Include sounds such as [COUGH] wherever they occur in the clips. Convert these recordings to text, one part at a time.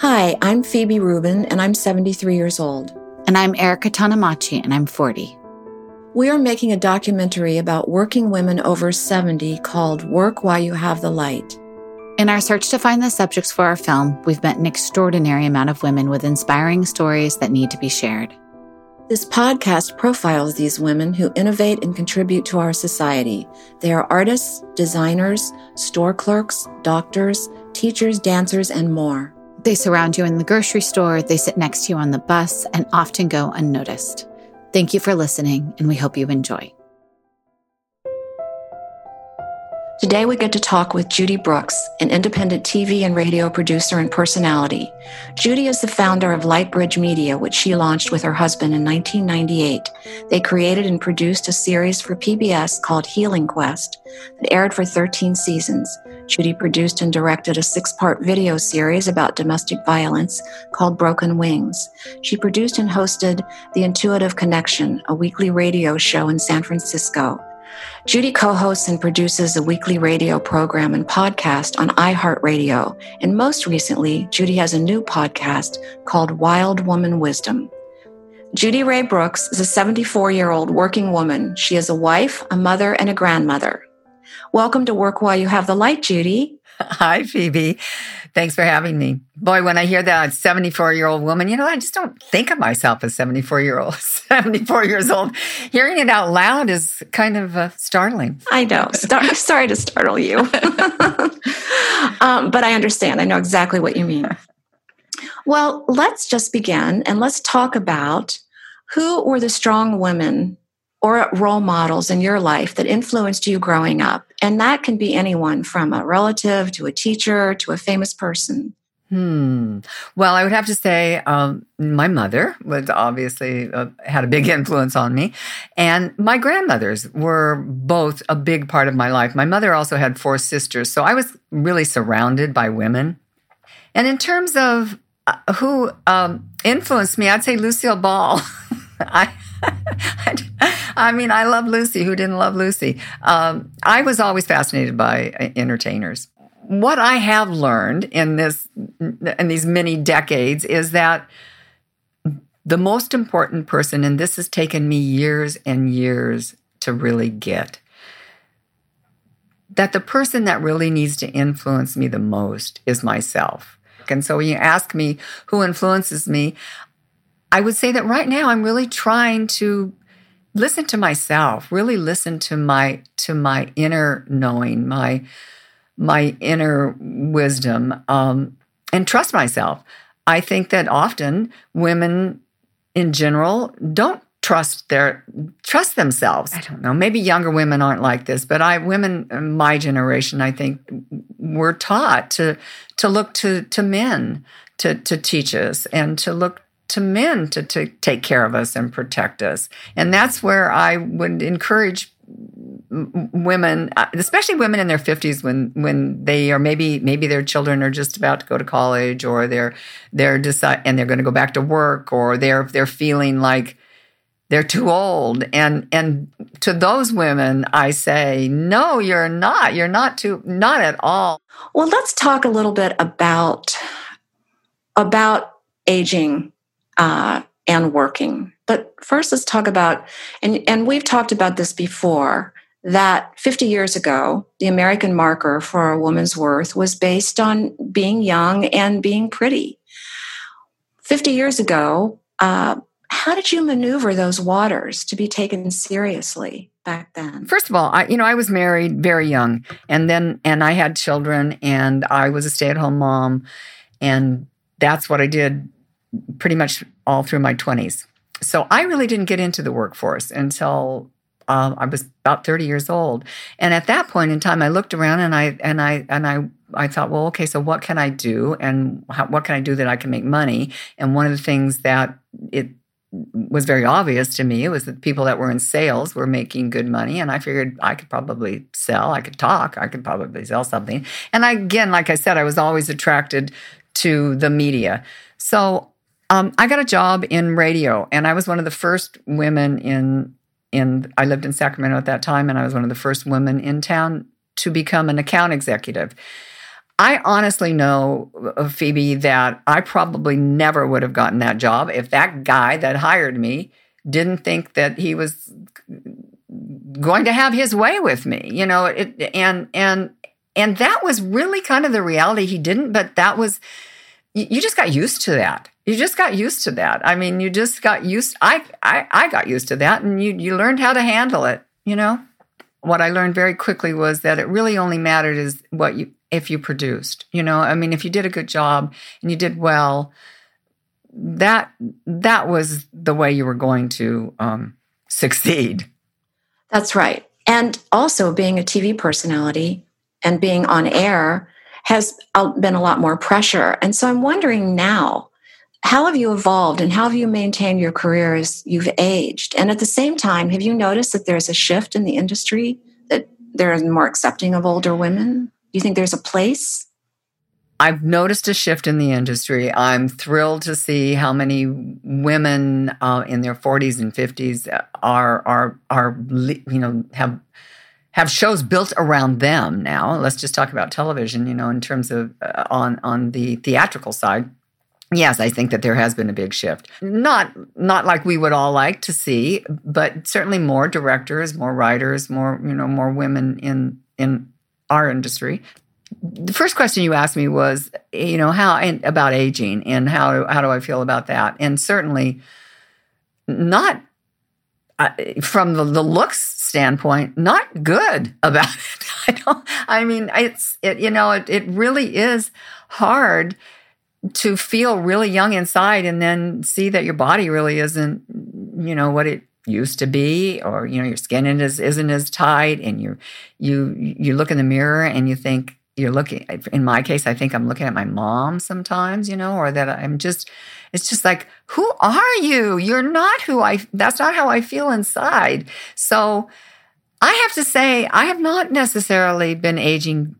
Hi, I'm Phoebe Rubin, and I'm 73 years old. And I'm Erica Tanamachi, and I'm 40. We are making a documentary about working women over 70 called Work While You Have the Light. In our search to find the subjects for our film, we've met an extraordinary amount of women with inspiring stories that need to be shared. This podcast profiles these women who innovate and contribute to our society. They are artists, designers, store clerks, doctors, teachers, dancers, and more. They surround you in the grocery store, they sit next to you on the bus, and often go unnoticed. Thank you for listening, and we hope you enjoy. Today, we get to talk with Judy Brooks, an independent TV and radio producer and personality. Judy is the founder of Lightbridge Media, which she launched with her husband in 1998. They created and produced a series for PBS called Healing Quest that aired for 13 seasons. Judy produced and directed a six part video series about domestic violence called Broken Wings. She produced and hosted The Intuitive Connection, a weekly radio show in San Francisco. Judy co hosts and produces a weekly radio program and podcast on iHeartRadio. And most recently, Judy has a new podcast called Wild Woman Wisdom. Judy Ray Brooks is a 74 year old working woman. She is a wife, a mother, and a grandmother. Welcome to Work While You Have the Light, Judy. [LAUGHS] Hi, Phoebe. Thanks for having me. Boy, when I hear that 74 year old woman, you know, I just don't think of myself as 74 year old, [LAUGHS] 74 years old. Hearing it out loud is kind of uh, startling. I know. Star- [LAUGHS] sorry to startle you. um, but I understand. I know exactly what you mean. Well, let's just begin and let's talk about who were the strong women or role models in your life that influenced you growing up. And that can be anyone from a relative to a teacher to a famous person. Hmm. Well, I would have to say um, my mother was obviously uh, had a big influence on me, and my grandmothers were both a big part of my life. My mother also had four sisters, so I was really surrounded by women. And in terms of uh, who um, influenced me, I'd say Lucille Ball. [LAUGHS] I [LAUGHS] I mean, I love Lucy. Who didn't love Lucy? Um, I was always fascinated by uh, entertainers. What I have learned in this in these many decades is that the most important person, and this has taken me years and years to really get, that the person that really needs to influence me the most is myself. And so when you ask me who influences me, I would say that right now I'm really trying to listen to myself, really listen to my to my inner knowing, my my inner wisdom, um, and trust myself. I think that often women in general don't trust their trust themselves. I don't know. Maybe younger women aren't like this, but I women my generation, I think, were taught to to look to to men to to teach us and to look to men to, to take care of us and protect us. And that's where I would encourage women uh, especially women in their 50s when when they are maybe maybe their children are just about to go to college or they're they're decide and they're going to go back to work or they're they're feeling like they're too old. And and to those women i say no you're not. You're not too not at all. Well let's talk a little bit about about aging uh, and working. But first, let's talk about, and, and we've talked about this before, that 50 years ago, the American marker for a woman's worth was based on being young and being pretty. 50 years ago, uh, how did you maneuver those waters to be taken seriously back then? First of all, I, you know, I was married very young, and then and I had children, and I was a stay-at-home mom, and that's what I did pretty much all through my 20s. So I really didn't get into the workforce until uh, I was about 30 years old. And at that point in time, I looked around and I and I and I I thought, well, okay, so what can I do, and how, what can I do that I can make money? And one of the things that it was very obvious to me was that people that were in sales were making good money and i figured i could probably sell i could talk i could probably sell something and I, again like i said i was always attracted to the media so um, I got a job in radio, and I was one of the first women in in. I lived in Sacramento at that time, and I was one of the first women in town to become an account executive. I honestly know, uh, Phoebe, that I probably never would have gotten that job if that guy that hired me didn't think that he was going to have his way with me. You know, it, and and and that was really kind of the reality. He didn't, but that was you just got used to that. You just got used to that. I mean, you just got used. I I, I got used to that, and you you learned how to handle it. You know, what I learned very quickly was that it really only mattered is what you if you produced. You know, I mean, if you did a good job and you did well, that that was the way you were going to um, succeed. That's right. And also being a TV personality and being on air has uh, been a lot more pressure. And so I'm wondering now, how have you evolved and how have you maintained your career as you've aged? And at the same time, have you noticed that there's a shift in the industry that they're more accepting of older women? Do you think there's a place? I've noticed a shift in the industry. I'm thrilled to see how many women uh, in their 40s and 50s are are are you know have have shows built around them now. Let's just talk about television, you know, in terms of uh, on on the theatrical side. Yes, I think that there has been a big shift. Not not like we would all like to see, but certainly more directors, more writers, more, you know, more women in in our industry the first question you asked me was, you know, how and about aging and how how do I feel about that? And certainly, not uh, from the, the looks standpoint, not good about [LAUGHS] it. I don't. I mean, it's it. You know, it it really is hard to feel really young inside and then see that your body really isn't, you know, what it used to be or you know your skin is, isn't as tight and you you you look in the mirror and you think you're looking in my case i think i'm looking at my mom sometimes you know or that i'm just it's just like who are you? You're not who i that's not how i feel inside. So i have to say i have not necessarily been aging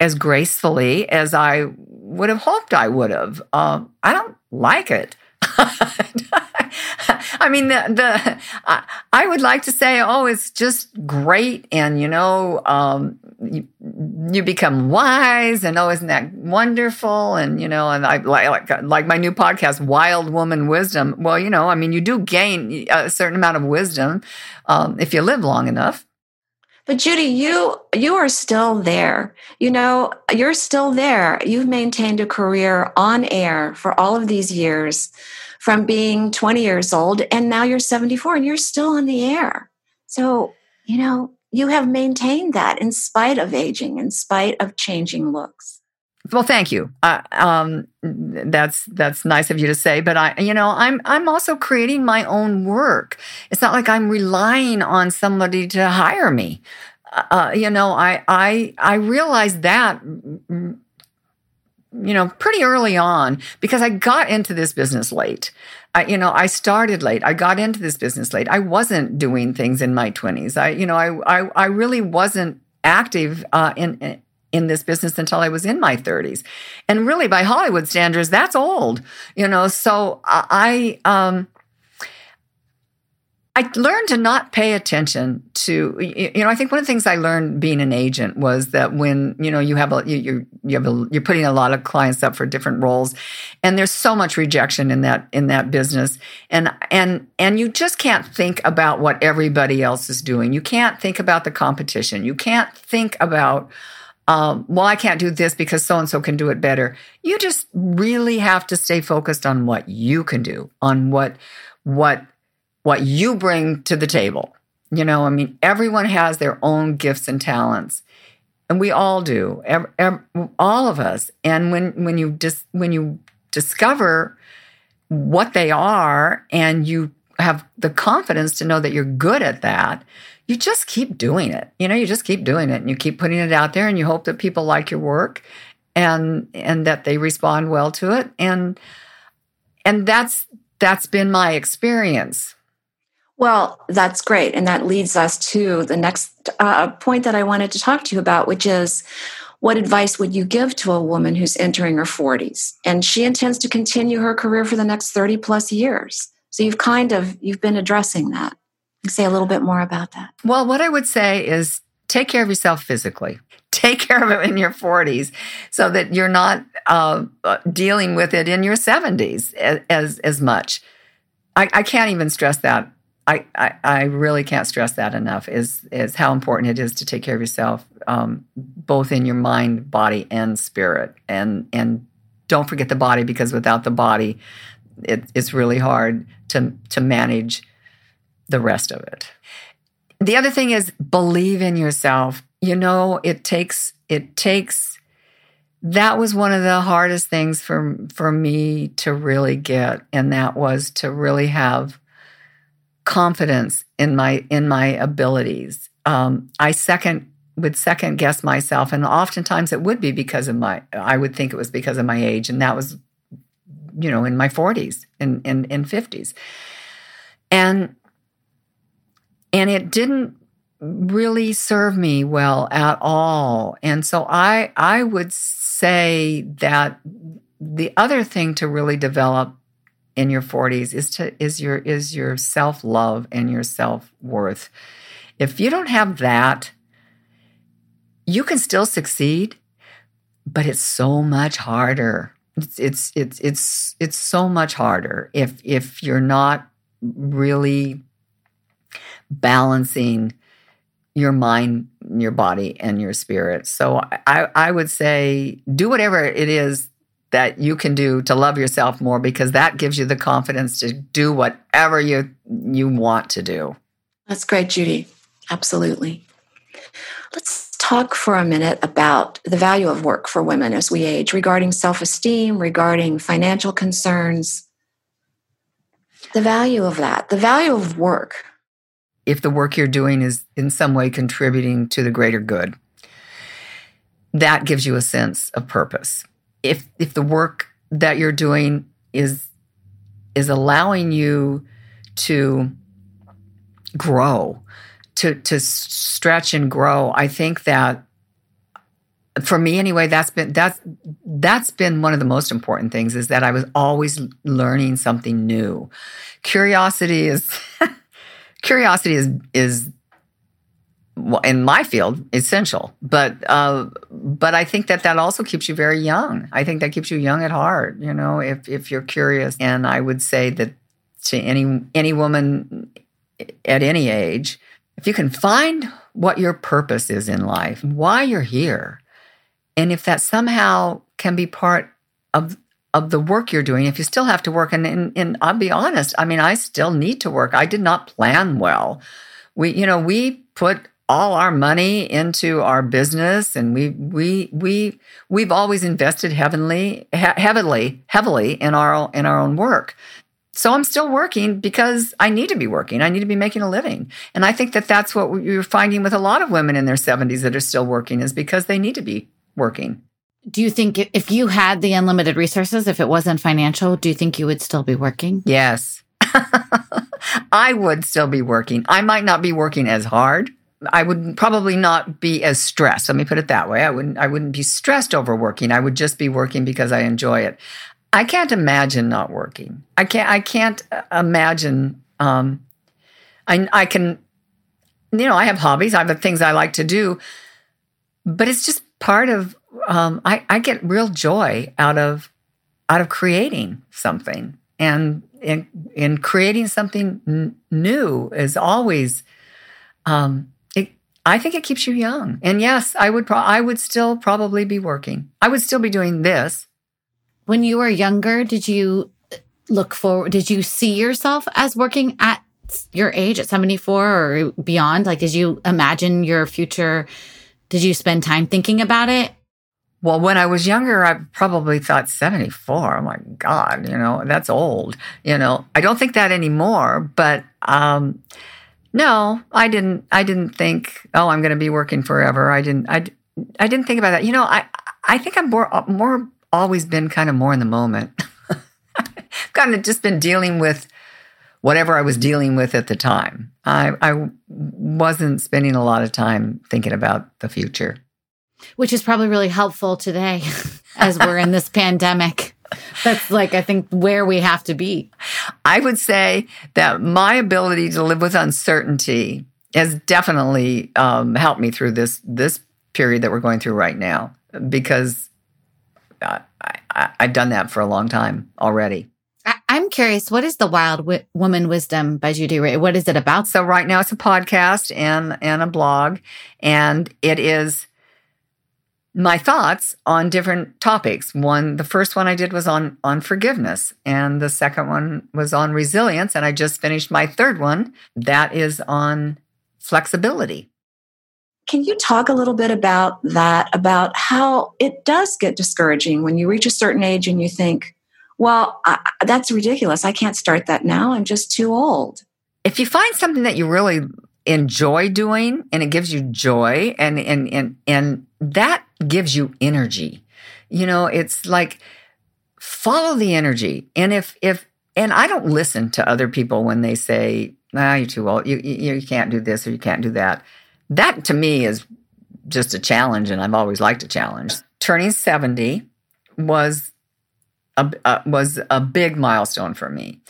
as gracefully as i would have hoped i would have uh, i don't like it [LAUGHS] I mean, the, the I, I, would like to say, oh, it's just great, and you know, um, you, you, become wise, and oh, isn't that wonderful? And you know, and I like like my new podcast, Wild Woman Wisdom. Well, you know, I mean, you do gain a certain amount of wisdom um, if you live long enough. But Judy, you you are still there. You know, you're still there. You've maintained a career on air for all of these years from being 20 years old and now you're 74 and you're still on the air. So, you know, you have maintained that in spite of aging, in spite of changing looks. Well, thank you. Uh, um, that's that's nice of you to say. But I, you know, I'm I'm also creating my own work. It's not like I'm relying on somebody to hire me. Uh, uh you know, I I I realized that you know, pretty early on because I got into this business late. I, you know, I started late. I got into this business late. I wasn't doing things in my 20s. I, you know, I, I, I really wasn't active uh, in, in this business until I was in my 30s. And really, by Hollywood standards, that's old, you know. So I, um, I learned to not pay attention to you know I think one of the things I learned being an agent was that when you know you have a you you have a you're putting a lot of clients up for different roles and there's so much rejection in that in that business and and and you just can't think about what everybody else is doing you can't think about the competition you can't think about um, well I can't do this because so and so can do it better you just really have to stay focused on what you can do on what what what you bring to the table. You know, I mean, everyone has their own gifts and talents, and we all do, every, every, all of us. And when when you just when you discover what they are, and you have the confidence to know that you're good at that, you just keep doing it. You know, you just keep doing it, and you keep putting it out there, and you hope that people like your work, and and that they respond well to it, and and that's that's been my experience well, that's great. And that leads us to the next uh, point that I wanted to talk to you about, which is what advice would you give to a woman who's entering her 40s and she intends to continue her career for the next 30 plus years? So you've kind of you've been addressing that. Say a little bit more about that. Well, what I would say is take care of yourself physically. [LAUGHS] Take care of it in your 40s so that you're not uh, uh dealing with it in your 70s as, as, as much. I, I, can't even stress that. I, I, really can't stress that enough is, is how important it is to take care of yourself, um, both in your mind, body, and spirit. And, and don't forget the body because without the body, it, it's really hard to, to manage the rest of it. The other thing is believe in yourself. You know, it takes it takes that was one of the hardest things for for me to really get and that was to really have confidence in my in my abilities. Um, I second would second guess myself and oftentimes it would be because of my I would think it was because of my age and that was you know in my 40s and in, in, in 50s. And and it didn't really serve me well at all. And so I I would say that the other thing to really develop in your 40s is to is your is your self-love and your self-worth. If you don't have that, you can still succeed, but it's so much harder. It's it's it's it's, it's so much harder if if you're not really balancing your mind, your body, and your spirit. So I, I would say do whatever it is that you can do to love yourself more because that gives you the confidence to do whatever you you want to do. That's great, Judy. Absolutely. Let's talk for a minute about the value of work for women as we age, regarding self esteem, regarding financial concerns. The value of that, the value of work if the work you're doing is in some way contributing to the greater good. That gives you a sense of purpose. If if the work that you're doing is is allowing you to grow, to to stretch and grow, I think that for me anyway that's been that's that's been one of the most important things is that i was always learning something new curiosity is [LAUGHS] curiosity is is in my field essential. But uh, but i think that that also keeps you very young. I think that keeps you young at heart you know if if you're curious. And i would say that to any any woman at any age if you can find what your purpose is in life why you're here and if that somehow can be part of of the work you're doing if you still have to work and, and, and i'll be honest i mean i still need to work. I did not plan well. We you know we put all our money into our business and we we we we've always invested heavily heavily heavily in our in our own work. So i'm still working because i need to be working. I need to be making a living. And i think that that's what you're finding with a lot of women in their 70s that are still working is because they need to be working do you think if you had the unlimited resources, if it wasn't financial, do you think you would still be working? Yes. [LAUGHS] I would still be working. I might not be working as hard. I would probably not be as stressed. Let me put it that way. I wouldn't I wouldn't be stressed over working. I would just be working because I enjoy it. I can't imagine not working. I can't I can't uh, imagine um I I can you know, I have hobbies, I have things I like to do, but it's just part of um, I, I get real joy out of out of creating something and in in creating something n- new is always um, it, I think it keeps you young. And yes, I would pro- I would still probably be working. I would still be doing this. When you were younger, did you look forward did you see yourself as working at your age at 74 or beyond? Like did you imagine your future did you spend time thinking about it? Well, when I was younger, I probably thought 74. Oh my God, you know, that's old. You know, I don't think that anymore, but um, no, I didn't, I didn't think, oh, I'm going to be working forever. I didn't, I, I didn't think about that. You know, I, I think I'm more, more always been kind of more in the moment. I've kind of just been dealing with whatever I was dealing with at the time. I, I wasn't spending a lot of time thinking about the future. Which is probably really helpful today [LAUGHS] as we're in this pandemic. That's like, I think, where we have to be. I would say that my ability to live with uncertainty has definitely um, helped me through this this period that we're going through right now because I, I, I've done that for a long time already. I'm curious, what is the Wild w- Woman Wisdom by Judy Ray? What is it about? So right now it's a podcast and and a blog, and it is my thoughts on different topics. One, the first one I did was on on forgiveness, and the second one was on resilience, and I just finished my third one that is on flexibility. Can you talk a little bit about that? About how it does get discouraging when you reach a certain age and you think, well, I, that's ridiculous. I can't start that now. I'm just too old. If you find something that you really enjoy doing and it gives you joy and and and and that gives you energy. You know, it's like follow the energy. And if if and I don't listen to other people when they say, "Ah, you're too old. You, you you can't do this or you can't do that." That to me is just a challenge, and I've always liked a challenge. Turning seventy was a, was a big milestone for me.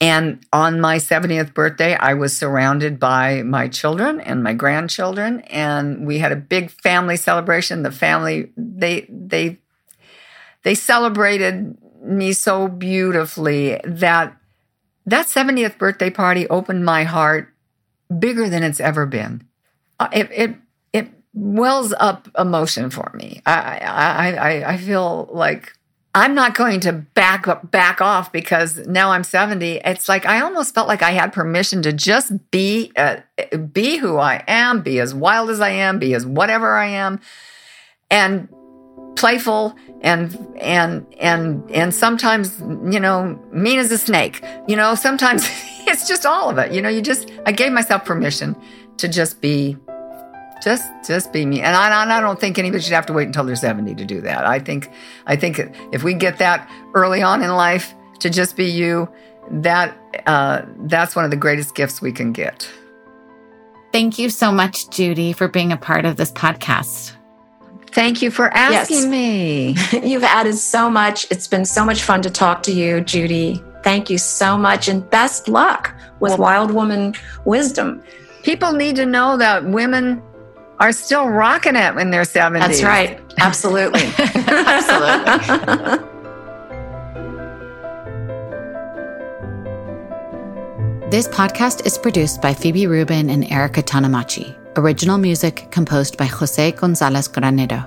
And on my 70th birthday, I was surrounded by my children and my grandchildren, and we had a big family celebration. The family they they they celebrated me so beautifully that that 70th birthday party opened my heart bigger than it's ever been. Uh, it it it wells up emotion for me. I I I, I feel like I'm not going to back up, back off because now I'm 70. It's like I almost felt like I had permission to just be uh, be who I am, be as wild as I am, be as whatever I am, and playful and and and and sometimes you know mean as a snake. You know, sometimes [LAUGHS] it's just all of it. You know, you just I gave myself permission to just be just just be me. And I, and I don't think anybody should have to wait until they're 70 to do that. I think i think if we get that early on in life to just be you that uh, that's one of the greatest gifts we can get. Thank you so much judy for being a part of this podcast. Thank you for asking yes. me. [LAUGHS] You've added so much. It's been so much fun to talk to you judy. Thank you so much and best luck with well, wild woman wisdom. people need to know that women are still rocking it when they're 70. That's right. Absolutely. [LAUGHS] Absolutely. This podcast is produced by Phoebe Rubin and Erica Tanamachi. Original music composed by Jose Gonzalez Granero.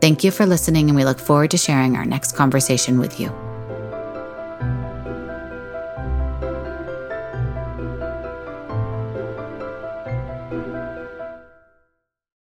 Thank you for listening, and we look forward to sharing our next conversation with you.